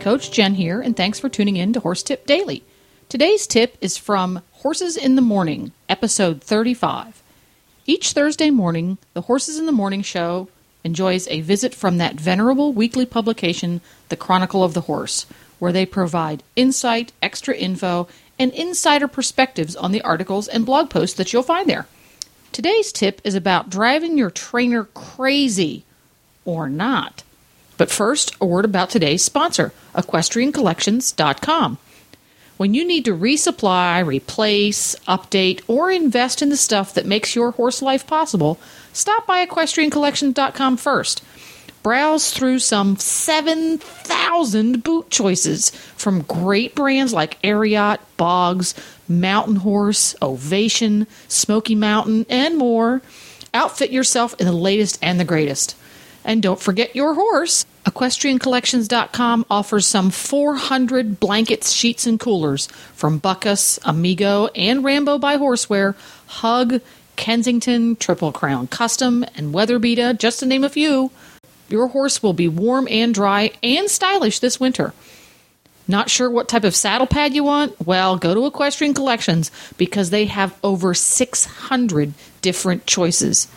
Coach Jen here, and thanks for tuning in to Horse Tip Daily. Today's tip is from Horses in the Morning, episode 35. Each Thursday morning, the Horses in the Morning show enjoys a visit from that venerable weekly publication, The Chronicle of the Horse, where they provide insight, extra info, and insider perspectives on the articles and blog posts that you'll find there. Today's tip is about driving your trainer crazy or not. But first, a word about today's sponsor, EquestrianCollections.com. When you need to resupply, replace, update, or invest in the stuff that makes your horse life possible, stop by EquestrianCollections.com first. Browse through some 7,000 boot choices from great brands like Ariat, Bogs, Mountain Horse, Ovation, Smoky Mountain, and more. Outfit yourself in the latest and the greatest. And don't forget your horse. EquestrianCollections.com offers some 400 blankets, sheets, and coolers from Bucas, Amigo, and Rambo by Horseware, Hug, Kensington, Triple Crown Custom, and WeatherBeeta, just to name a few. Your horse will be warm and dry and stylish this winter. Not sure what type of saddle pad you want? Well, go to Equestrian Collections because they have over 600 different choices.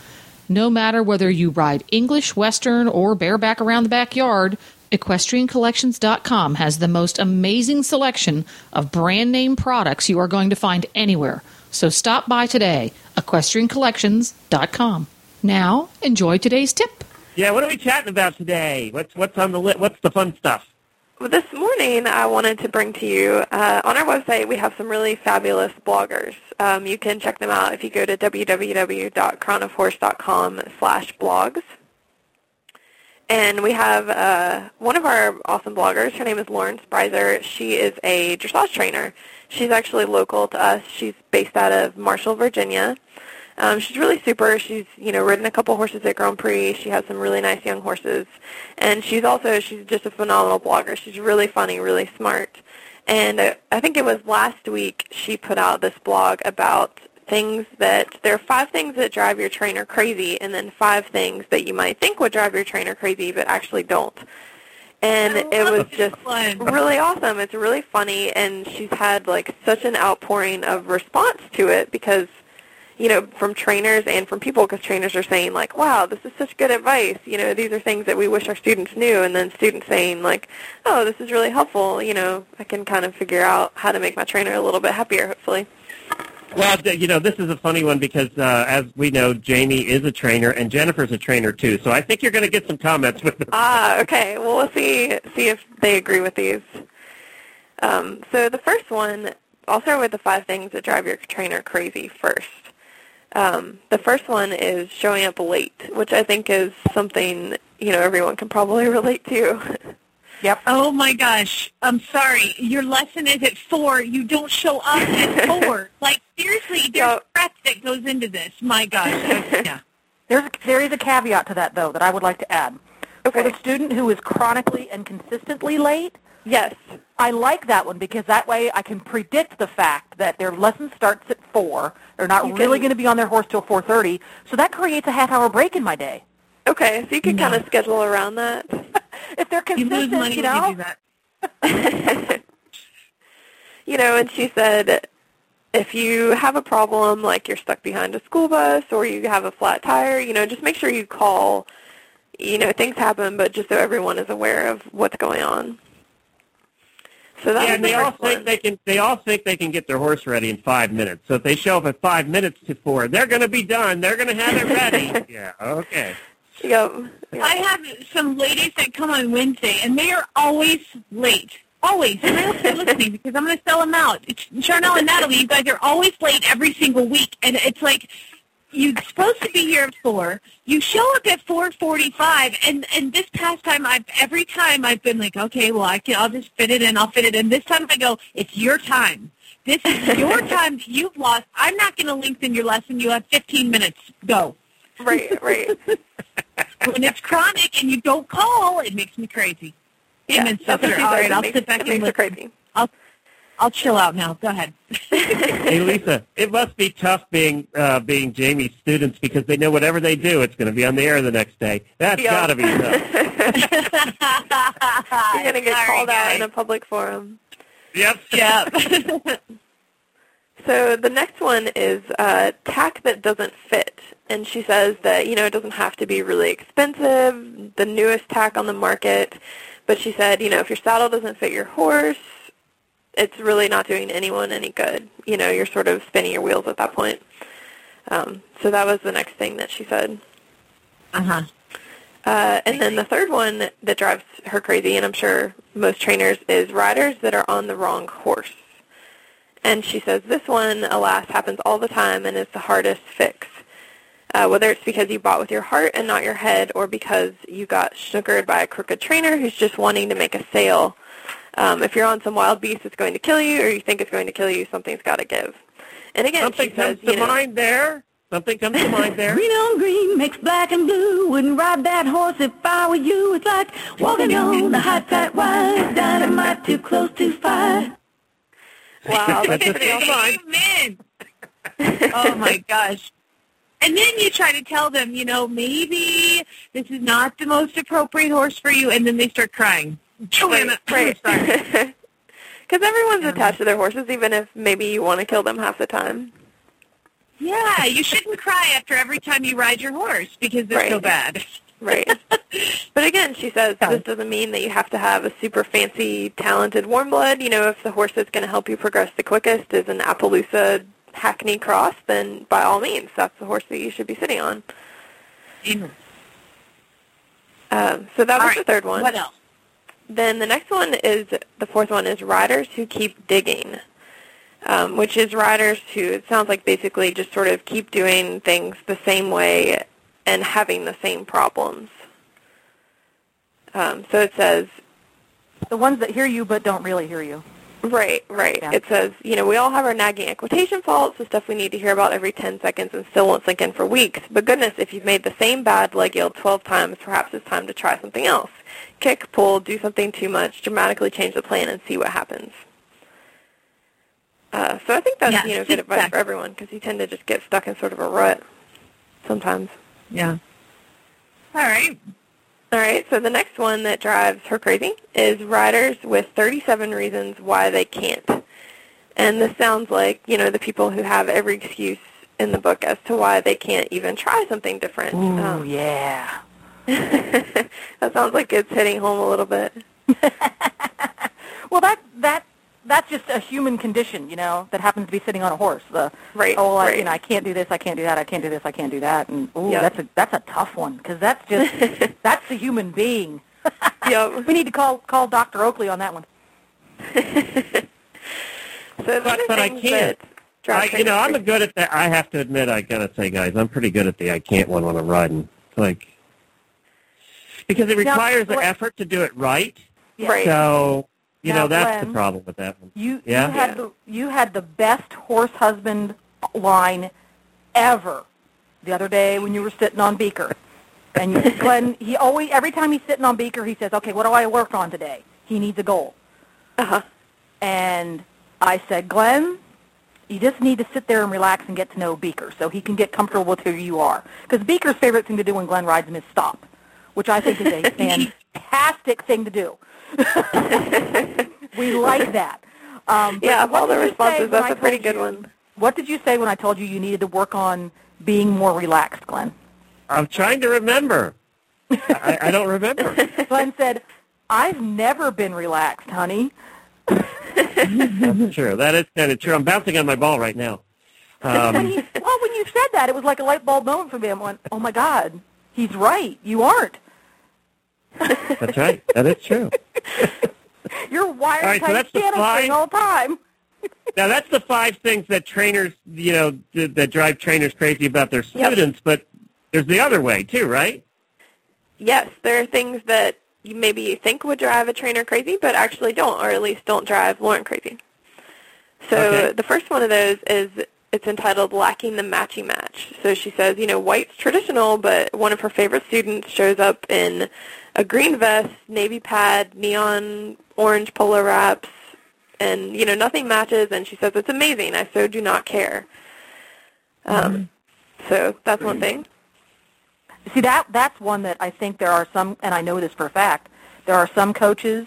No matter whether you ride English, Western, or bareback around the backyard, EquestrianCollections.com has the most amazing selection of brand name products you are going to find anywhere. So stop by today, EquestrianCollections.com. Now, enjoy today's tip. Yeah, what are we chatting about today? What's what's on the li- what's the fun stuff? Well, this morning I wanted to bring to you uh, on our website we have some really fabulous bloggers. Um, you can check them out if you go to www.chronofhorse.com slash blogs. And we have uh, one of our awesome bloggers. Her name is Lauren Sprieser. She is a dressage trainer. She's actually local to us. She's based out of Marshall, Virginia. Um, she's really super. She's you know ridden a couple horses at Grand Prix. She has some really nice young horses, and she's also she's just a phenomenal blogger. She's really funny, really smart. And uh, I think it was last week she put out this blog about things that there are five things that drive your trainer crazy, and then five things that you might think would drive your trainer crazy but actually don't. And it was just really awesome. It's really funny, and she's had like such an outpouring of response to it because you know, from trainers and from people because trainers are saying like, wow, this is such good advice. You know, these are things that we wish our students knew. And then students saying like, oh, this is really helpful. You know, I can kind of figure out how to make my trainer a little bit happier, hopefully. Well, you know, this is a funny one because, uh, as we know, Jamie is a trainer and Jennifer's a trainer too. So I think you're going to get some comments with them. Ah, okay. Well, we'll see see if they agree with these. Um, so the first one, I'll start with the five things that drive your trainer crazy first. Um, the first one is showing up late, which I think is something you know everyone can probably relate to. Yep. Oh my gosh. I'm sorry. Your lesson is at four. You don't show up at four. like seriously, there's Yep. prep that goes into this. My gosh. yeah. There's there is a caveat to that though that I would like to add. Okay. For the student who is chronically and consistently late, Yes. I like that one because that way I can predict the fact that their lesson starts at four. They're not You really going to be on their horse till four thirty, so that creates a half hour break in my day. Okay. So you can kind of schedule around that. If they're You consistent, lose money you when know. you do that. you know, and she said if you have a problem like you're stuck behind a school bus or you have a flat tire, you know, just make sure you call. You know, things happen, but just so everyone is aware of what's going on. So that Yeah, and they all first think one. they can. They all think they can get their horse ready in five minutes. So if they show up at five minutes to four, they're going to be done. They're going to have it ready. yeah. Okay. Yep. Yep. I have some ladies that come on Wednesday, and they are always late. Always. And I hope they're listening because I'm going to sell them out. It's Charnel and Natalie, you guys are always late every single week. And it's like, you're supposed to be here at four. You show up at four forty-five, and and this past time, I've every time I've been like, okay, well, I can, I'll just fit it in. I'll fit it in. This time I go, it's your time. This is your time that you've lost. I'm not going to lengthen your lesson. You have fifteen minutes. Go. Right, right. When it's chronic and you don't call, it makes me crazy. yeah, Amen, sister. she right, I'll makes- sit back and listen. crazy. I'll I'll chill out now. Go ahead. Hey, Lisa, it must be tough being uh, being Jamie's students because they know whatever they do, it's going to be on the air the next day. That's Yeah. got to be tough. You're going to get Sorry, called out in a public forum. Yep. Yeah. So the next one is uh, tack that doesn't fit. And she says that, you know, it doesn't have to be really expensive, the newest tack on the market. But she said, you know, if your saddle doesn't fit your horse, it's really not doing anyone any good. You know, you're sort of spinning your wheels at that point. Um, so that was the next thing that she said. uh-huh. Uh, and then the third one that drives her crazy, and I'm sure most trainers, is riders that are on the wrong horse. And she says this one, alas, happens all the time and is the hardest fix. Uh, whether it's because you bought with your heart and not your head, or because you got snookered by a crooked trainer who's just wanting to make a sale. Um, if you're on some wild beast that's going to kill you, or you think it's going to kill you, something's got to give. And again, Something she says, comes to you know, mind there. Something comes to mind there. Green on green makes black and blue. Wouldn't ride that horse if I were you. It's like walking on the hot tight wire. Dynamite too close to fire. wow, that's Just pretty come awesome. Amen. oh my gosh. And then you try to tell them, you know, maybe this is not the most appropriate horse for you, and then they start crying. Joanna, Right. Because everyone's attached to their horses, even if maybe you want to kill them half the time. Yeah, you shouldn't cry after every time you ride your horse because they're so bad. Right. but again, she says this doesn't mean that you have to have a super fancy, talented warm blood. You know, if the horse that's going to help you progress the quickest is an Appaloosa Hackney Cross, then by all means, that's the horse that you should be sitting on. Um, so that All was right, the third one. What else? Then the next one is the fourth one is riders who keep digging, um, which is riders who it sounds like basically just sort of keep doing things the same way and having the same problems. Um, so it says, The ones that hear you but don't really hear you. Right, right. Yeah. It says, you know, we all have our nagging equitation faults, the stuff we need to hear about every 10 seconds and still won't sink in for weeks. But goodness, if you've made the same bad leg yield 12 times, perhaps it's time to try something else. Kick, pull, do something too much, dramatically change the plan, and see what happens. Uh, so I think that's Yeah, you know good advice back. for everyone because you tend to just get stuck in sort of a rut sometimes. Yeah. All right. All right, so the next one that drives her crazy is riders with 37 reasons why they can't. And this sounds like, you know, the people who have every excuse in the book as to why they can't even try something different. Ooh, Um, yeah. that sounds like it's hitting home a little bit. Well, that that that's just a human condition, you know, that happens to be sitting on a horse. The Right, oh, I, right. you know, I can't do this, I can't do that, I can't do this, I can't do that, and ooh, Yep. that's a that's a tough one because that's just that's the human being. Yep. We need to call call Dr. Oakley on that one. So But- but I can't. I, you know, I'm good at that. I have to admit, I gotta say, guys, I'm pretty good at the I can't one when I'm riding. It's like because it Now, requires the effort to do it right. Yeah. Right. So you Now, know that's the problem with that one. You Yeah? you had Yeah. the you had the best horse husband line ever the other day when you were sitting on Beaker. And you, Glenn, he always every time he's sitting on Beaker, he says, "Okay, what do I work on today?" He needs a goal. Uh-huh. And I said, "Glenn, you just need to sit there and relax and get to know Beaker so he can get comfortable with who you are." Because Beaker's favorite thing to do when Glenn rides him is stop, which I think is a fantastic thing to do. we like that. Um, Yeah, of all the did you say responses, that's a pretty good you- one. What did you say when I told you you needed to work on being more relaxed, Glenn? I'm trying to remember. I, I don't remember. Glenn said, I've never been relaxed, honey. That's true. That is kind of true. I'm bouncing on my ball right now. And Um, he, well, when you said that, it was like a light bulb moment for me. I went, oh, my God, he's right. You aren't. that's right. That is true. You're wired All right, so that's the string all the time. now that's the five things that trainers, you know, th- that drive trainers crazy about their Yep. students. But there's the other way too, right? Yes, there are things that you maybe you think would drive a trainer crazy, but actually don't, or at least don't drive Lauren crazy. So Okay. the first one of those is it's entitled Lacking the Matchy Match. So she says, you know, white's traditional, but one of her favorite students shows up in a green vest, navy pad, neon orange polo wraps, and, you know, nothing matches, and she says, it's amazing. I so do not care. Um, So that's one thing. See that that's one that I think there are some, and I know this for a fact. There are some coaches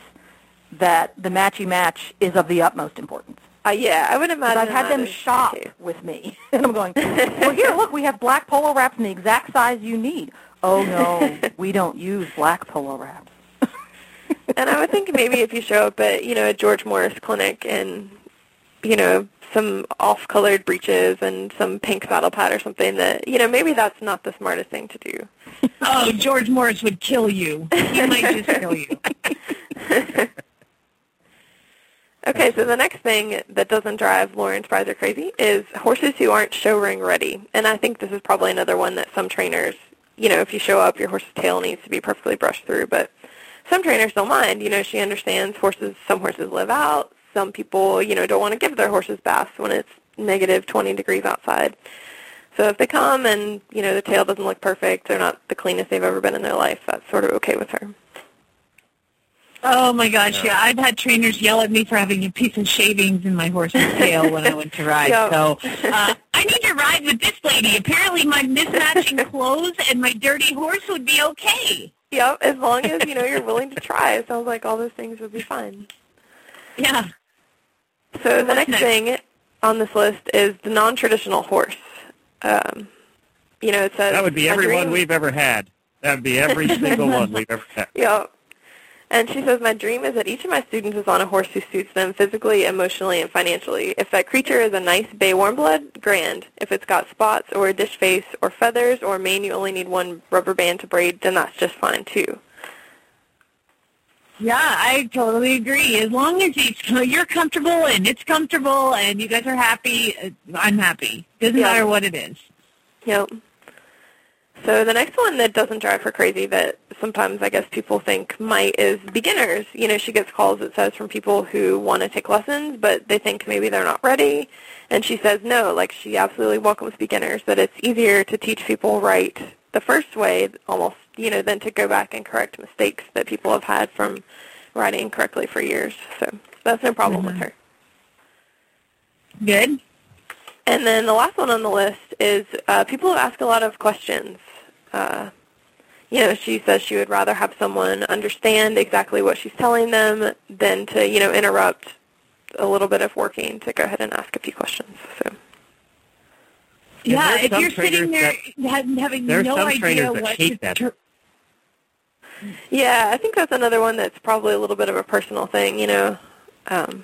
that the matchy match is of the utmost importance. Uh, yeah, I would 'Cause imagine I've had them shop too. with me, and I'm going, well, here, look, we have black polo wraps in the exact size you need. Oh no, we don't use black polo wraps. And I would think maybe if you show up at, you know, a George Morris clinic and, you know, some off-colored breeches and some pink saddle pad or something that, you know, maybe that's not the smartest thing to do. Oh, George Morris would kill you. He might just kill you. Okay, so the next thing that doesn't drive Lauren Sprieser crazy is horses who aren't show ring ready. And I think this is probably another one that some trainers, you know, if you show up, your horse's tail needs to be perfectly brushed through. But some trainers don't mind. You know, she understands horses, some horses live out. Some people, you know, don't want to give their horses baths when it's negative 20 degrees outside. So if they come and, you know, the tail doesn't look perfect, they're not the cleanest they've ever been in their life, that's sort of okay with her. Oh my gosh, yeah. I've had trainers yell at me for having a piece of shavings in my horse's tail when I went to ride. Yeah. So uh, I need to ride with this lady. Apparently my mismatching clothes and my dirty horse would be okay. Yep, as long as, you know, you're willing to try. It sounds like all those things would be fine. Yeah. So the next next? thing on this list is the non-traditional horse. Um, you know, it says That would be "My every one dream- we've ever had. That would be every single one we've ever had. Yep. And she says, my dream is that each of my students is on a horse who suits them physically, emotionally, and financially. If that creature is a nice bay warm blood, grand. If it's got spots or a dish face or feathers or a mane you only need one rubber band to braid, then that's just fine too. Yeah, I totally agree. As long as it's, you're comfortable and it's comfortable and you guys are happy, uh, I'm happy. Doesn't Yeah. matter what it is. Yep. So the next one that doesn't drive her crazy that sometimes I guess people think might is beginners. You know, she gets calls it says from people who want to take lessons but they think maybe they're not ready. And she says no, like she absolutely welcomes beginners, that it's easier to teach people right the first way almost, you know, than to go back and correct mistakes that people have had from writing incorrectly for years. So that's no problem with her. Good? And then the last one on the list is uh, people who ask a lot of questions. Uh, you know, she says she would rather have someone understand exactly what she's telling them than to, you know, interrupt a little bit of working to go ahead and ask a few questions. So, Yeah, if you're sitting there having, having no idea what to that. yeah, I think that's another one that's probably a little bit of a personal thing. You know, um,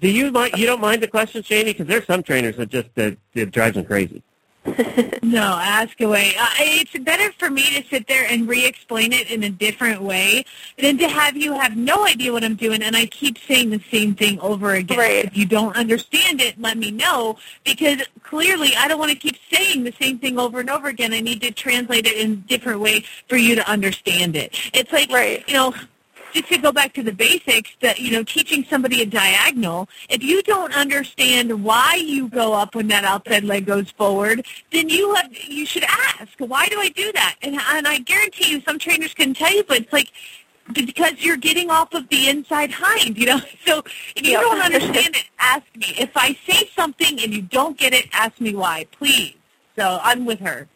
Do you mind? You don't mind the questions, Jamie? Because there's some trainers that just that it drives them crazy. No, ask away. Uh, it's better for me to sit there and re-explain it in a different way than to have you have no idea what I'm doing and I keep saying the same thing over again. Right. If you don't understand it, let me know because clearly I don't want to keep saying the same thing over and over again. I need to translate it in a different way for you to understand it. It's like, Right. you know, just to go back to the basics, that you know, teaching somebody a diagonal, if you don't understand why you go up when that outside leg goes forward, then you have you should ask, why do I do that? And and I guarantee you, some trainers can tell you, but it's like because you're getting off of the inside hind, you know. So if you don't understand it, ask me. If I say something and you don't get it, ask me why, please. So I'm with her.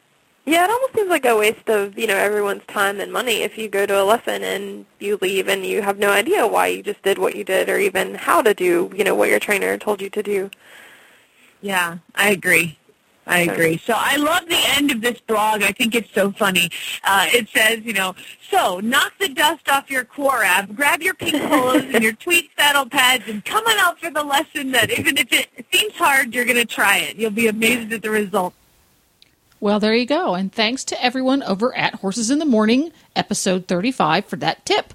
Yeah, it almost seems like a waste of you know everyone's time and money if you go to a lesson and you leave and you have no idea why you just did what you did or even how to do you know what your trainer told you to do. Yeah, I agree. I agree. So I love the end of this blog. I think it's so funny. Uh, it says, you know, so knock the dust off your crop, grab your pink polos and your tweed saddle pads, and come on out for the lesson that even if it seems hard, you're going to try it. You'll be amazed at the results. Well, there you go. And thanks to everyone over at Horses in the Morning, episode 35, for that tip.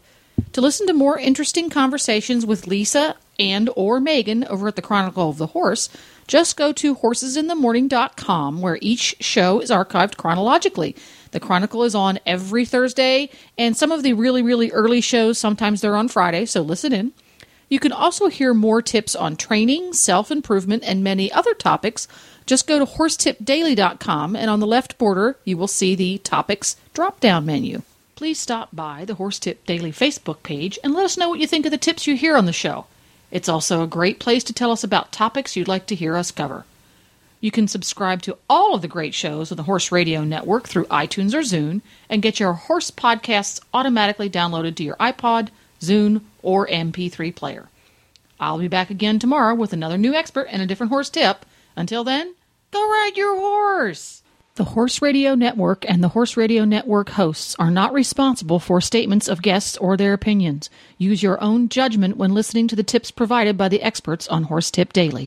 To listen to more interesting conversations with Lisa and or Megan over at the Chronicle of the Horse, just go to horsesinthemorning.com where each show is archived chronologically. The Chronicle is on every Thursday, and some of the really, really early shows, sometimes they're on Friday, so listen in. You can also hear more tips on training, self improvement, and many other topics. Just go to horsetipdaily.com, and on the left border, you will see the topics drop down menu. Please stop by the Horse Tip Daily Facebook page and let us know what you think of the tips you hear on the show. It's also a great place to tell us about topics you'd like to hear us cover. You can subscribe to all of the great shows on the Horse Radio Network through iTunes or Zune and get your horse podcasts automatically downloaded to your iPod, Zune, or MP3 player. I'll be back again tomorrow with another new expert and a different horse tip. Until then, go ride your horse! The Horse Radio Network and the Horse Radio Network hosts are not responsible for statements of guests or their opinions. Use your own judgment when listening to the tips provided by the experts on Horse Tip Daily.